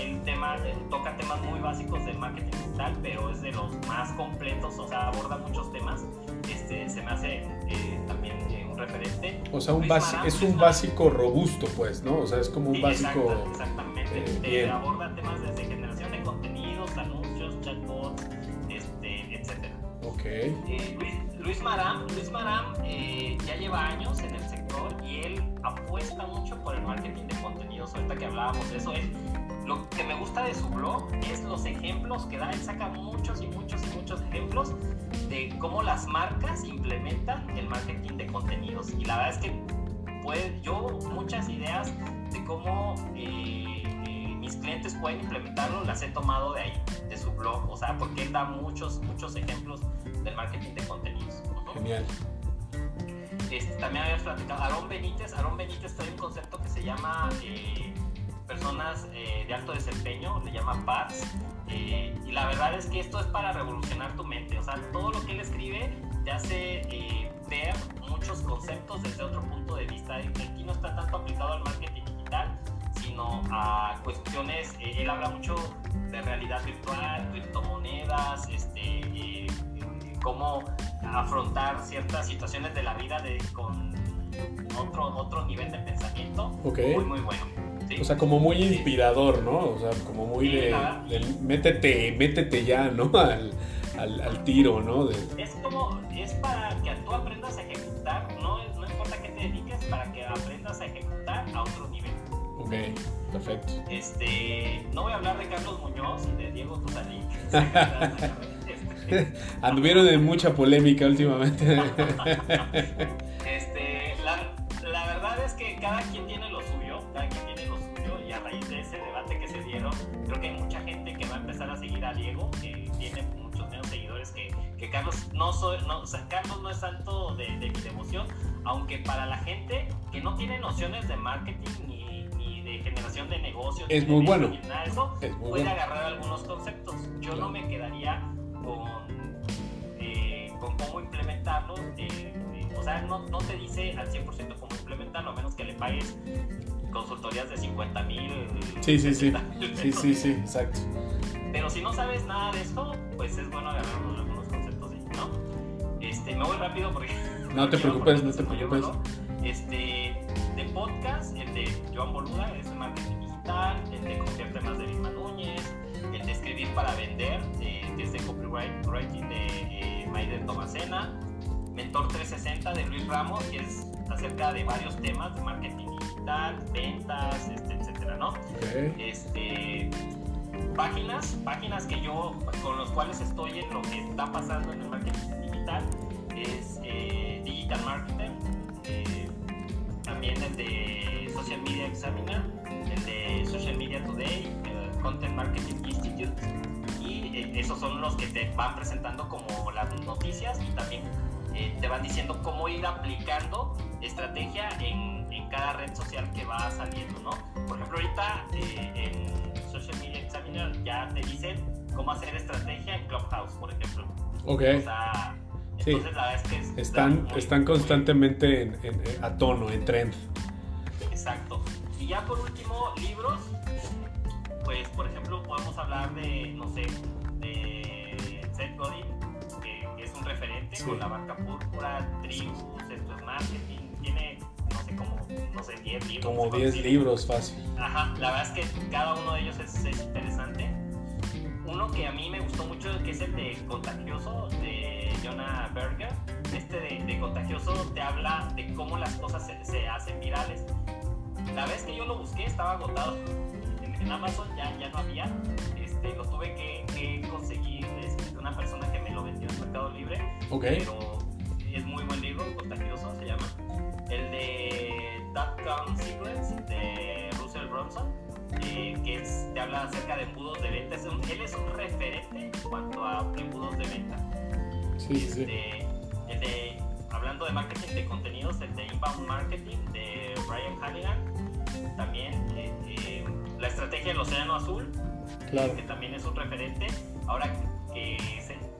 el tema, toca temas muy básicos del marketing digital, pero es de los más completos, o sea, aborda muchos temas. Este, se me hace eh, también eh, un referente. O sea, un Marán, es un básico robusto, pues, ¿no? O sea, es como un Sí, básico... exacta- exactamente. eh, Eh, bien. aborda temas desde generación de contenidos, anuncios, chatbots, este, etcétera. Ok. Eh, Luis, Luis Maram, Luis Maram eh, ya lleva años en el sector y él apuesta mucho por el marketing de contenidos. Ahorita que hablábamos de eso, él, lo que me gusta de su blog es los ejemplos que da. Él saca muchos y muchos y muchos ejemplos de cómo las marcas implementan el marketing de contenidos. Y la verdad es que puede, yo muchas ideas de cómo eh, eh, mis clientes pueden implementarlo las he tomado de ahí, de su blog. O sea, porque él da muchos, muchos ejemplos del marketing de contenidos. Genial. Este, también habías platicado, Aarón Benítez, Aarón Benítez trae un concepto que se llama eh, personas eh, de alto desempeño, le llama PARS, eh, y la verdad es que esto es para revolucionar tu mente, o sea, todo lo que él escribe te hace eh, ver muchos conceptos desde otro punto de vista, aquí no está tanto aplicado al marketing digital, sino a cuestiones, eh, él habla mucho de realidad virtual, criptomonedas, este, eh, cómo afrontar ciertas situaciones de la vida de, con otro, otro nivel de pensamiento Ok. muy muy bueno. ¿Sí? O sea, como muy inspirador, ¿no? O sea, como muy de, del métete, métete ya, ¿no? [laughs] Al, al, al tiro, ¿no? De- es como, es para que tú aprendas a ejecutar, no, es- no importa qué te dediques, para que aprendas a ejecutar a otro nivel. ok, perfecto. Este, no voy a hablar de Carlos Muñoz y de Diego. Este, [laughs] [laughs] Anduvieron en mucha polémica últimamente. Este, la, la verdad es que cada quien que, Carlos. No soy, no, o sea, Carlos no es santo de, de mi devoción, aunque para la gente que no tiene nociones de marketing ni, ni de generación de negocios, Es muy bueno. ni nada de eso, Es muy puede bueno. agarrar algunos conceptos. Yo no me quedaría con, eh, con cómo implementarlo. eh, eh, o sea, no, no te dice al 100% cómo implementarlo, a menos que le pagues consultorías de 50 mil. Sí, sí, sí. Sí, sí, sí, exacto. Pero si no sabes nada de esto, pues es bueno agarrar ¿no? Este, me voy rápido porque... No [laughs] te preocupes, no te preocupes. Este, de podcast, el de Joan Boluda, es de marketing digital, el de Confiarte más de Vilma Núñez, el de escribir para vender, eh, que es de copywriting de eh, Maiden Tomacena, Mentor 360 de Luis Ramos, que es acerca de varios temas de marketing digital, ventas, este, etcétera, ¿no? Este, páginas, páginas que yo, con los cuales estoy en lo que está pasando en el marketing digital, es eh, Digital Marketer, eh, también el de Social Media Examiner, el de Social Media Today, el Content Marketing Institute, y eh, esos son los que te van presentando como las noticias y también te van diciendo cómo ir aplicando estrategia en, en, cada red social que va saliendo, ¿no? Por ejemplo, ahorita en Ya te dicen cómo hacer estrategia en Clubhouse, por ejemplo. Ok. O sea, Sí. están, están constantemente a tono, en trend. Exacto. Y ya por último, libros. Pues, por ejemplo, podemos hablar de, no sé, de Seth Godin, que, es un referente con la barca púrpura, tribus, esto es marketing. Tiene, no sé, como, no sé, 10 libros. Como 10 libros, fácil. Ajá, la verdad es que cada uno de ellos es, es interesante. Uno que a mí me gustó mucho, que es el de Contagioso, de Jonah Berger. Este de, Contagioso te habla de cómo las cosas se, hacen virales. La vez que yo lo busqué estaba agotado. En, Amazon ya, ya no había. Este, lo tuve que, conseguir este, de una persona que me lo vendió en Mercado Libre. Pero es muy buen libro, Contagioso se llama. El de Dotcom Secrets de Russell Bronson. Eh, que te habla acerca de embudos de venta. él es un referente en cuanto a embudos de venta. Este, el de, hablando de marketing de contenidos, el de Inbound Marketing de Brian Hannigan, también eh, eh, la estrategia del Océano Azul, que también es un referente. Ahora que,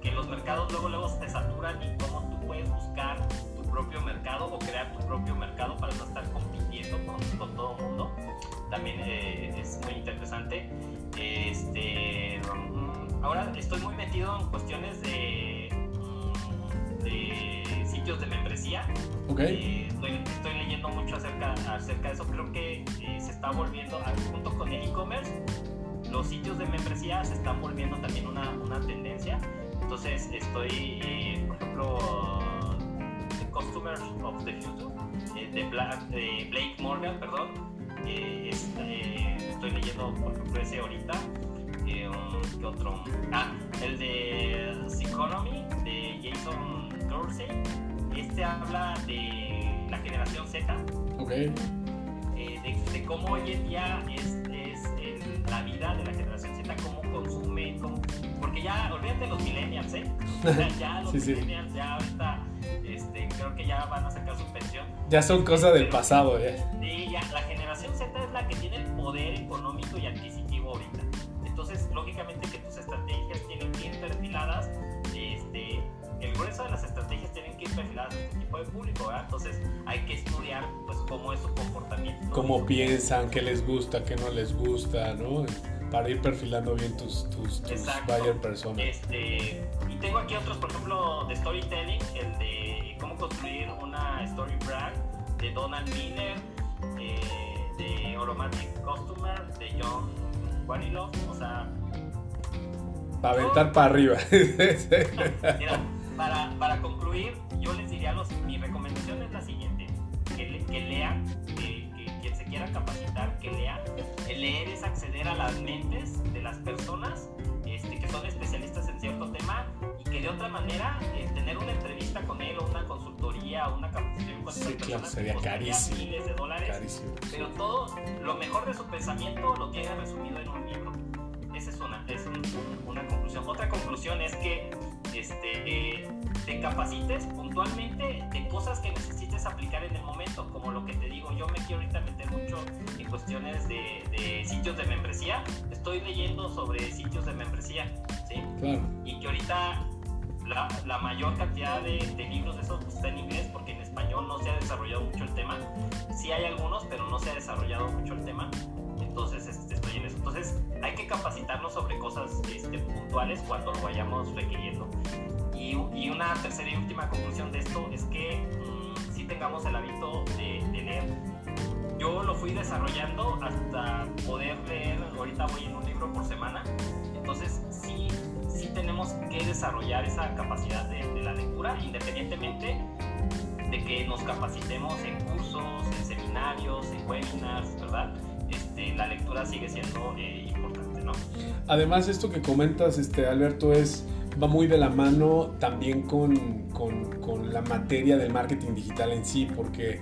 que los mercados luego, luego se saturan y cómo tú puedes buscar propio mercado o crear tu propio mercado para no estar compitiendo con, con todo el mundo, también eh, es muy interesante. Este, mm, ahora estoy muy metido en cuestiones de de sitios de membresía. Okay. Eh, estoy, leyendo mucho acerca, acerca de eso. Creo que eh, se está volviendo, junto con el e-commerce, los sitios de membresía se están volviendo también una, una tendencia. Entonces estoy, eh, por ejemplo, de, Blake Morgan, perdón. estoy leyendo, por ejemplo, ese ahorita. ¿Qué otro? Ah, el de Economy de Jason este habla de la generación Z. Okay. Eh, de, cómo hoy en día es, es la vida de la generación Z, cómo consumen, cómo, porque ya, olvídate los millennials, ¿eh? ya [laughs] los millennials, ya ahorita creo que ya van a sacar su pensión. Ya son cosas del pasado, ¿eh? Sí, ya, la generación Z es la que tiene el poder económico y adquisitivo ahorita. Entonces, lógicamente que tus estrategias tienen que ir perfiladas este, el grueso de las estrategias tienen que ir perfiladas a este tipo de público, ¿verdad? Entonces hay que estudiar pues cómo es su comportamiento. Cómo piensan, qué les gusta, qué no les gusta, ¿no? Para ir perfilando bien tus, tus, tus buyer personas. Este, y tengo aquí otros, por ejemplo, de storytelling, el de cómo construir una story brand, de Donald Miller, eh, de Automatic Customer, de John Wanilov, o sea... Para aventar para arriba. [laughs] Mira, para, para concluir, yo les diría, los, mi recomendación es la siguiente, que, que lean, que, quien se quiera capacitar, que lea. El leer es acceder a las mentes de las personas este, que son especialistas en cierto tema y que de otra manera eh, tener una entrevista con él o una capacitación con sí, claro, sería carísimo, miles de dólares, pero todo, lo mejor de su pensamiento lo tiene resumido en un libro. Esa es una, es una conclusión. Otra conclusión es que este, te capacites puntualmente de cosas que necesites aplicar en el momento, como lo que te digo, yo me quiero ahorita meter mucho en cuestiones de, sitios de membresía, estoy leyendo sobre sitios de membresía, ¿sí? Y que ahorita la, la mayor cantidad de, libros de esos está en inglés porque en español no se ha desarrollado mucho el tema, sí hay algunos, pero no se ha desarrollado mucho el tema, entonces este, estoy en eso. Entonces hay que capacitarnos sobre cosas este, puntuales cuando lo vayamos requiriendo. Y, y, una tercera y última conclusión de esto es que mmm, sí tengamos el hábito de, de leer. Yo lo fui desarrollando hasta poder leer, ahorita voy en un libro por semana, entonces tenemos que desarrollar esa capacidad de, de la lectura independientemente de que nos capacitemos en cursos, en seminarios, en webinars, ¿verdad? Este, la lectura sigue siendo eh, importante, ¿no? Además, esto que comentas, este, Alberto, es va muy de la mano también con, con, con, la materia del marketing digital en sí, porque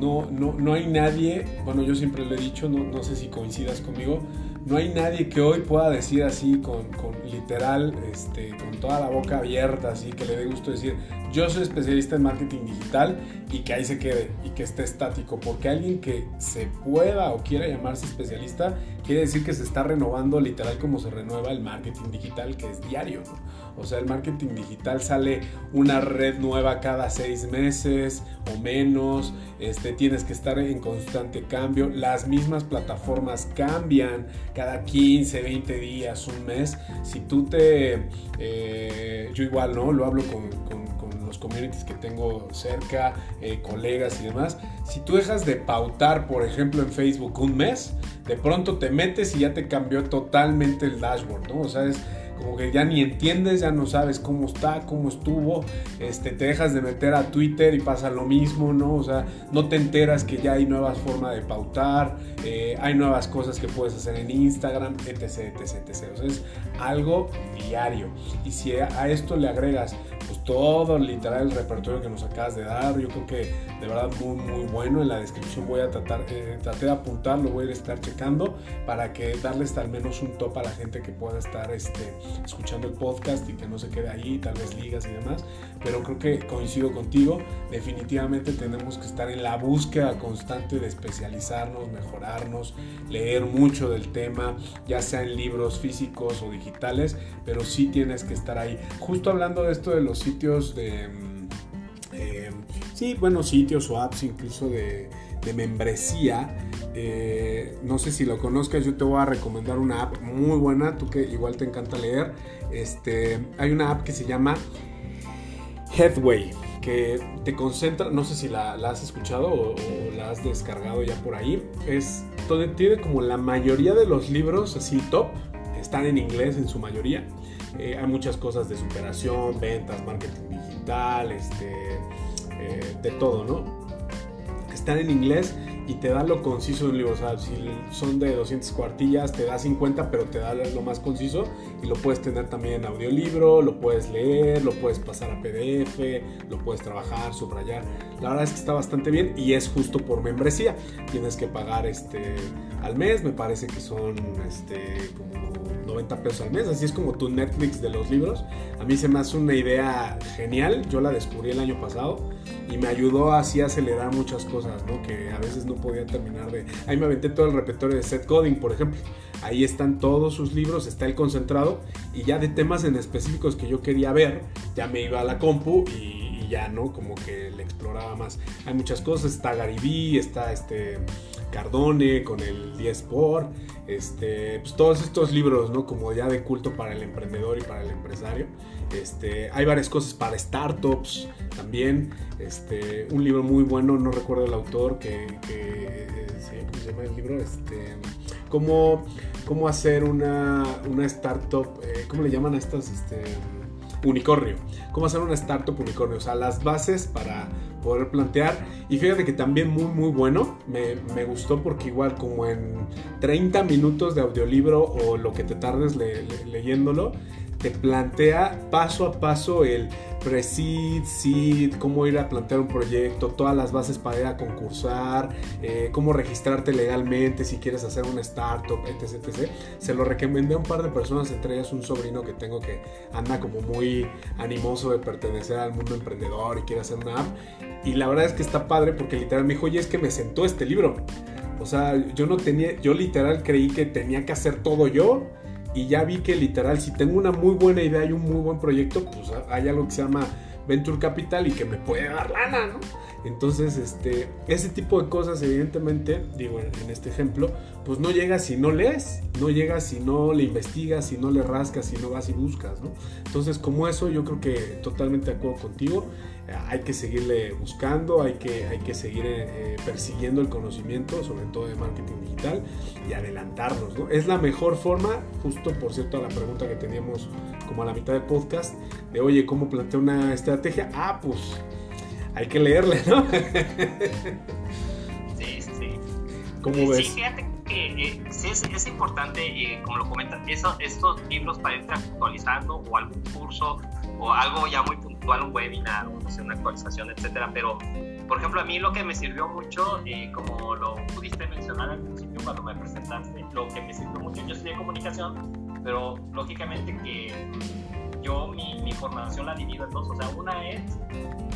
no, no, no hay nadie, bueno, yo siempre lo he dicho, no, no sé si coincidas conmigo, no hay nadie que hoy pueda decir así con, literal, este, con toda la boca abierta, así que le dé gusto decir, yo soy especialista en marketing digital y que ahí se quede y que esté estático, porque alguien que se pueda o quiera llamarse especialista quiere decir que se está renovando literal como se renueva el marketing digital, que es diario. O sea, el marketing digital sale una red nueva cada seis meses o menos, este, tienes que estar en constante cambio, las mismas plataformas cambian cada 15, 20 días, un mes. Si tú te... Eh, yo igual, ¿no? Lo hablo con, con, los communities que tengo cerca, eh, colegas y demás. Si tú dejas de pautar, por ejemplo, en Facebook un mes, de pronto te metes y ya te cambió totalmente el dashboard, ¿no? O sea, es como que ya ni entiendes, ya no sabes cómo está, cómo estuvo, este, te dejas de meter a Twitter y pasa lo mismo, ¿no? O sea, no te enteras que ya hay nuevas formas de pautar, eh, hay nuevas cosas que puedes hacer en Instagram, etc, etc, etc. O sea, es algo diario. Y si a esto le agregas pues todo literal el repertorio que nos acabas de dar, yo creo que de verdad muy muy bueno, en la descripción voy a tratar, eh, traté de apuntar, lo voy a estar checando para que darles al menos un top a la gente que pueda estar este, escuchando el podcast y que no se quede ahí, tal vez ligas y demás, pero creo que coincido contigo, definitivamente tenemos que estar en la búsqueda constante de especializarnos, mejorarnos, leer mucho del tema, ya sea en libros físicos o digitales, pero sí tienes que estar ahí. Justo hablando de esto de los sitios de... Eh, sí, bueno, sitios o apps incluso de, membresía. Eh, no sé si lo conozcas, yo te voy a recomendar una app muy buena, tú que igual te encanta leer. Este, hay una app que se llama Headway, que te concentra, no sé si la, has escuchado o, la has descargado ya por ahí. Es tiene como la mayoría de los libros así top, están en inglés en su mayoría. Eh, hay muchas cosas de superación, ventas, marketing digital, este, eh, de todo, ¿no? Están en inglés y te da lo conciso de un libro. O sea, si son de 200 cuartillas, te da 50, pero te da lo más conciso y lo puedes tener también en audiolibro, lo puedes leer, lo puedes pasar a PDF, lo puedes trabajar, subrayar. La verdad es que está bastante bien y es justo por membresía. Tienes que pagar este al mes, me parece que son este como 90 pesos al mes, así es como tu Netflix de los libros. A mí se me hace una idea genial, yo la descubrí el año pasado y me ayudó así a acelerar muchas cosas, ¿no? Que a veces no podía terminar de... Ahí me aventé todo el repertorio de Seth Godin, por ejemplo. Ahí están todos sus libros, está el concentrado y ya de temas en específicos que yo quería ver, ya me iba a la compu y, y ya, ¿no? Como que le exploraba más. Hay muchas cosas, está Garibí, está este Cardone con el 10 por, este, pues todos estos libros, ¿no? Como ya de culto para el emprendedor y para el empresario. Este, hay varias cosas para startups también. Este, un libro muy bueno, no recuerdo el autor, que, que ¿cómo se llama el libro? Este, cómo, cómo hacer una, una startup, eh, ¿cómo le llaman a estas? Este, unicornio. Cómo hacer una startup unicornio. O sea, las bases para poder plantear. Y fíjate que también muy, muy bueno. Me, me gustó porque igual como en 30 minutos de audiolibro o lo que te tardes le, le, leyéndolo, te plantea paso a paso el pre-seed, seed, cómo ir a plantear un proyecto, todas las bases para ir a concursar, eh, cómo registrarte legalmente si quieres hacer una startup, etc, etc. Se lo recomendé a un par de personas, entre ellas un sobrino que tengo que anda como muy animoso de pertenecer al mundo emprendedor y quiere hacer una app. Y la verdad es que está padre porque literal me dijo, oye, es que me sentó este libro. O sea, yo no tenía, yo literal creí que tenía que hacer todo yo y ya vi que literal, si tengo una muy buena idea y un muy buen proyecto, pues hay algo que se llama venture capital y que me puede dar lana, ¿no? Entonces, este, ese tipo de cosas, evidentemente, digo, en, este ejemplo, pues no llega si no lees, no llega si no le investigas, si no le rascas, si no vas y buscas, ¿no? Entonces, como eso, yo creo que totalmente de acuerdo contigo, hay que seguirle buscando, hay que, hay que seguir eh, persiguiendo el conocimiento, sobre todo de marketing digital, y adelantarnos, ¿no? Es la mejor forma, justo por cierto, a la pregunta que teníamos como a la mitad del podcast, de oye, ¿cómo plantea una estrategia? Ah, pues hay que leerle, ¿no? [laughs] sí, sí. ¿Cómo ves? Sí, fíjate que eh, sí es, importante, eh, como lo comentas, eso, estos libros para ir actualizando o algún curso o algo ya muy puntual, un webinar, o una actualización, etcétera. Pero, por ejemplo, a mí lo que me sirvió mucho, eh, como lo pudiste mencionar al principio cuando me presentaste, lo que me sirvió mucho, yo estudié comunicación, pero lógicamente que yo mi, mi, formación la divido en dos. O sea, una es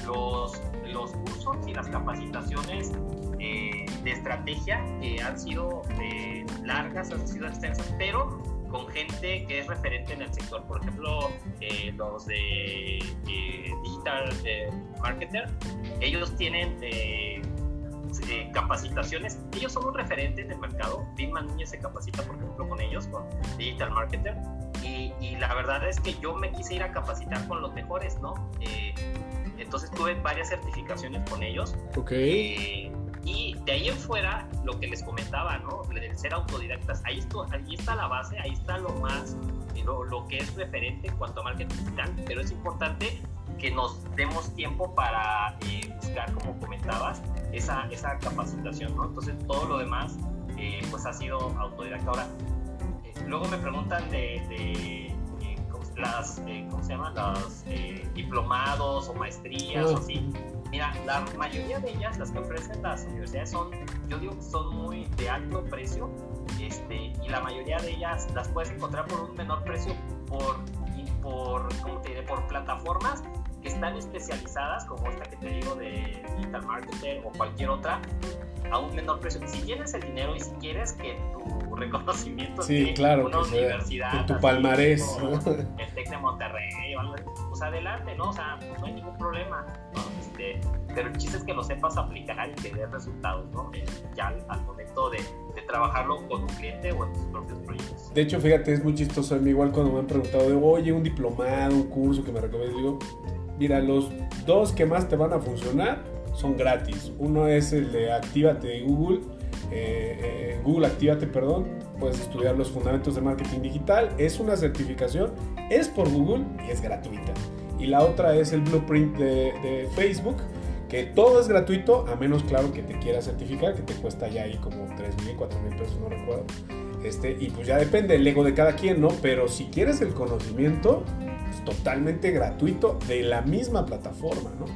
los, los cursos y las capacitaciones eh, de estrategia que han sido eh, largas, han sido extensas, pero con gente que es referente en el sector. Por ejemplo, eh, los de Digital Marketer, ellos tienen capacitaciones. Ellos son un referente en el mercado. Dilma Núñez se capacita, por ejemplo, con ellos, con Digital Marketer. Y, la verdad es que yo me quise ir a capacitar con los mejores, ¿no? Eh, entonces tuve varias certificaciones con ellos. Ok. Eh, y de ahí en fuera, lo que les comentaba, ¿no? El ser autodidactas, ahí, esto, ahí está la base, ahí está lo más, lo, lo que es referente en cuanto a marketing digital, pero es importante que nos demos tiempo para eh, buscar, como comentabas, esa, esa capacitación, ¿no? Entonces todo lo demás, pues ha sido autodidacta. Ahora, luego me preguntan de, eh, las, eh, ¿cómo se llaman? Los eh, diplomados o maestrías o así. Mira, la mayoría de ellas, las que ofrecen las universidades, son, yo digo que son muy de alto precio, este, y la mayoría de ellas las puedes encontrar por un menor precio por, por, ¿cómo te diré? por plataformas que están especializadas, como esta que te digo de Digital Marketing o cualquier otra, a un menor precio. Si tienes el dinero y si quieres que tu [laughs] reconocimiento sí, claro, una universidad, tu palmarés, [laughs] el TEC de Monterrey, pues adelante, ¿no? O sea, no hay ningún problema. Este, pero el chiste es que lo sepas aplicar y que dé resultados, ¿no? Eh, ya al, momento de, de, trabajarlo con un cliente o en tus propios proyectos. De hecho, fíjate, es muy chistoso. A mí igual cuando me han preguntado, de, oye, un diplomado, un curso que me recomiendas, digo, mira, los dos que más te van a funcionar son gratis. Uno es el de Actívate de Google, eh, eh, Google Actívate, perdón. Puedes estudiar los fundamentos de marketing digital. Es una certificación, es por Google y es gratuita. Y la otra es el Blueprint de, Facebook, que todo es gratuito, a menos, claro, que te quieras certificar, que te cuesta ya ahí como 3 mil, 4 mil pesos, no recuerdo. Este, y pues ya depende el ego de cada quien, ¿no? Pero si quieres el conocimiento, es totalmente gratuito de la misma plataforma, ¿no?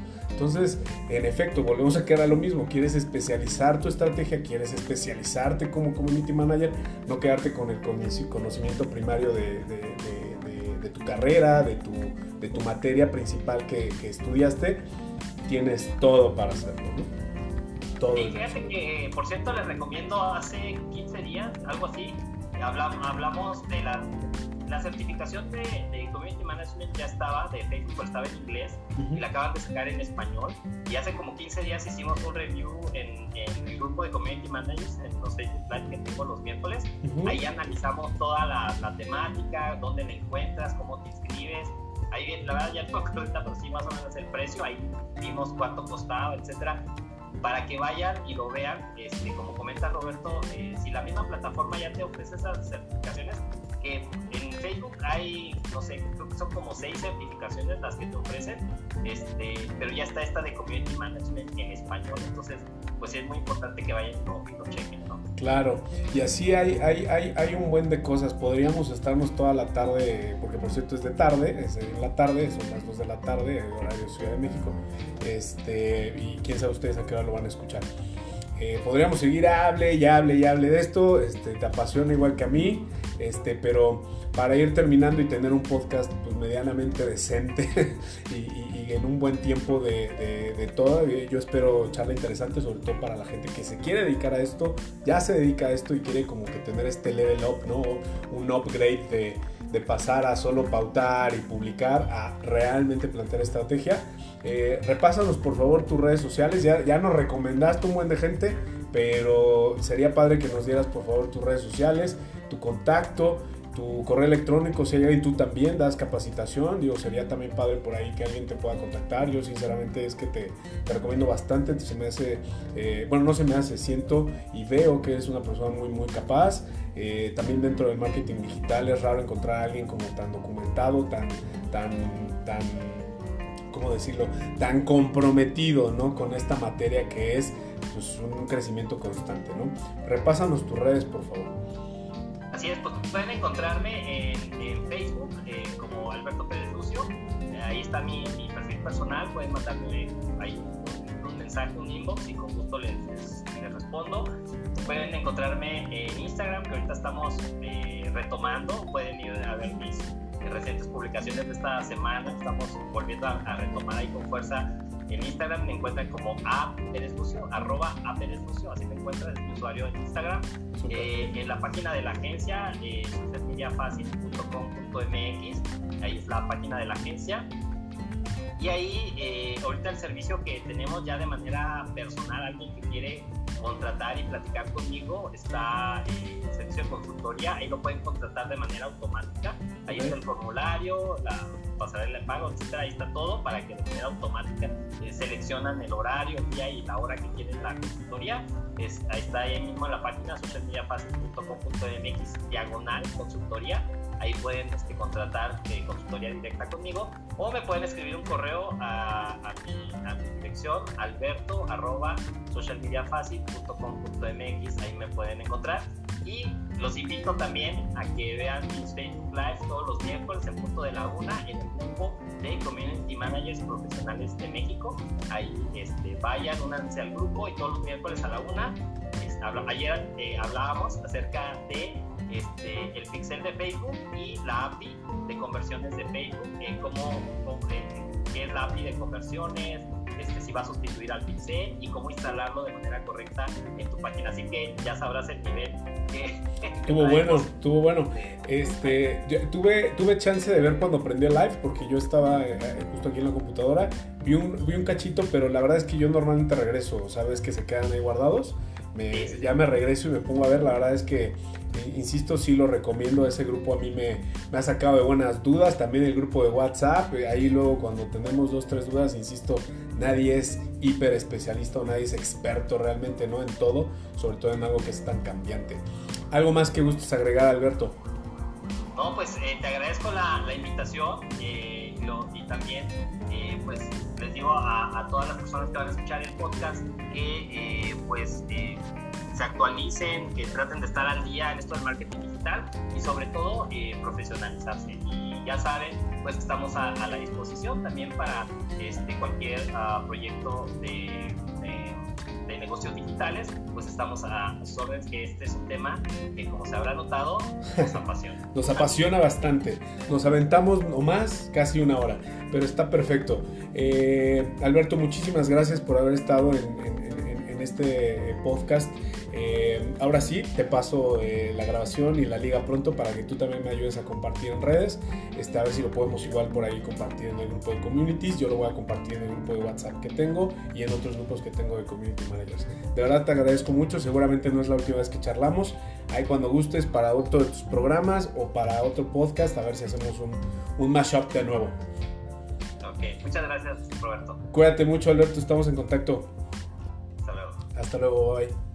Entonces, en efecto, volvemos a quedar a lo mismo. Quieres especializar tu estrategia, quieres especializarte como community manager, no quedarte con el conocimiento primario de, tu carrera, de tu, de tu materia principal que, estudiaste. Tienes todo para hacerlo, ¿no? Todo. Sí, fíjate que, por cierto, les recomiendo hace 15 días, algo así, hablamos, hablamos de la la certificación de, de, Community Management ya estaba de Facebook, estaba en inglés y la acaban de sacar en español. Y hace como 15 días hicimos un review en, el grupo de Community Managers, en los Facebook Live que tengo los miércoles. Ahí analizamos toda la, temática, dónde la encuentras, cómo te inscribes. Ahí bien, la verdad ya no me pero sí más o menos el precio. Ahí vimos cuánto costaba, etcétera para que vayan y lo vean. Este, como comenta Roberto, eh, si la misma plataforma ya te ofrece esas certificaciones, que en Facebook hay, no sé, creo que son como seis certificaciones las que te ofrecen, este, pero ya está esta de Community Management en español, entonces pues es muy importante que vayan y lo chequen, ¿no? Claro, y así hay, hay, hay, hay, un buen de cosas, podríamos estarnos toda la tarde, porque por cierto es de tarde, es en la tarde, son las 2 de la tarde, horario Ciudad de México, este, y quién sabe ustedes a qué hora lo van a escuchar. Eh, podríamos seguir, hable y hable y hable de esto, este, te apasiona igual que a mí, este, pero para ir terminando y tener un podcast pues, medianamente decente [laughs] y, en un buen tiempo de, de, todo, eh, yo espero charla interesante, sobre todo para la gente que se quiere dedicar a esto, ya se dedica a esto y quiere como que tener este level up, ¿no? Un upgrade de, de pasar a solo pautar y publicar a realmente plantear estrategia. Eh, repásanos por favor tus redes sociales, ya, ya nos recomendaste un buen de gente, pero sería padre que nos dieras por favor tus redes sociales, tu contacto, tu correo electrónico, si alguien tú también das capacitación, digo, sería también padre por ahí que alguien te pueda contactar. Yo sinceramente es que te, te recomiendo bastante, se me hace, eh, bueno, no se me hace, siento y veo que eres una persona muy, muy capaz. Eh, también dentro del marketing digital es raro encontrar a alguien como tan documentado, tan, tan, tan, ¿cómo decirlo? Tan comprometido, ¿no? Con esta materia que es pues, un crecimiento constante, ¿no? Repásanos tus redes, por favor. Así es, pues pueden encontrarme en, Facebook eh, como Alberto Pérez Lucio. Eh, ahí está mi, perfil personal. Pueden mandarme ahí un, mensaje, un inbox y con gusto les, les, respondo. Pueden encontrarme en Instagram, que ahorita estamos eh, retomando. Pueden ir a ver mis recientes publicaciones de esta semana. Estamos volviendo a, a retomar ahí con fuerza en Instagram me encuentran como a arroba a así me encuentran en mi usuario en Instagram. Eh, en la página de la agencia, eh, ahí es la página de la agencia. Y ahí, eh, ahorita el servicio que tenemos ya de manera personal, alguien que quiere contratar y platicar conmigo, está en el servicio de consultoría, ahí lo pueden contratar de manera automática, ahí está el formulario, la pasarela de pago, etcétera, ahí está todo para que de manera automática eh, seleccionan el horario, el día y la hora que quieren la consultoría, es, ahí está ahí mismo en la página socialmediafacil.com.mx diagonal consultoría, ahí pueden este, contratar de consultoría directa conmigo o me pueden escribir un correo a, mi, a mi, dirección alberto arroba socialmediafacil.com.mx ahí me pueden encontrar y los invito también a que vean mis Facebook Live todos los miércoles en punto de la una en el grupo de Community Managers Profesionales de México. Ahí este, vayan, únanse al grupo y todos los miércoles a la una. ayer eh, hablábamos acerca de este, el pixel de Facebook y la API de conversiones de Facebook, eh, cómo, qué es la API de conversiones, este, si va a sustituir al pixel y cómo instalarlo de manera correcta en tu página. Así que ya sabrás el nivel que... [laughs] Estuvo bueno, estuvo bueno. Este, tuve, tuve chance de ver cuando prendí el live porque yo estaba eh, justo aquí en la computadora. Vi un, vi un cachito, pero la verdad es que yo normalmente regreso, ¿sabes? Que se quedan ahí guardados. Me, ya me regreso y me pongo a ver. La verdad es que insisto, sí lo recomiendo. Ese grupo a mí me, me, ha sacado de buenas dudas. También el grupo de WhatsApp. Eh, ahí luego cuando tenemos dos, tres dudas, insisto, nadie es hiper especialista o nadie es experto realmente ¿no? en todo, sobre todo en algo que es tan cambiante. ¿Algo más que gustes agregar, Alberto? No, pues eh, te agradezco la, la invitación eh, y también pues a, todas las personas que van a escuchar el podcast que pues se actualicen, que traten de estar al día en esto del marketing digital y sobre todo eh, profesionalizarse. Y ya saben, pues estamos a, la disposición también para este, cualquier uh, proyecto de, negocios digitales, pues estamos a sus órdenes, que este es un tema que como se habrá notado, nos apasiona. [laughs] nos apasiona bastante. Nos aventamos nomás casi una hora, pero está perfecto. Eh, Alberto, muchísimas gracias por haber estado en, en, en este podcast. Eh, ahora sí, te paso eh, la grabación y la liga pronto para que tú también me ayudes a compartir en redes. Este, a ver si lo podemos igual por ahí compartir en el grupo de communities. Yo lo voy a compartir en el grupo de WhatsApp que tengo y en otros grupos que tengo de community managers. De verdad te agradezco mucho. Seguramente no es la última vez que charlamos. Ahí cuando gustes para otro de tus programas o para otro podcast, a ver si hacemos un, un mashup de nuevo. Ok, muchas gracias, Roberto. Cuídate mucho, Alberto. Estamos en contacto. Hasta luego. Hasta luego, bye.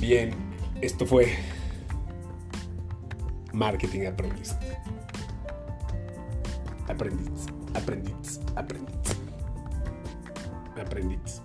Bien, esto fue Marketing Aprendiz. Aprendiz, aprendiz, aprendiz. Aprendiz.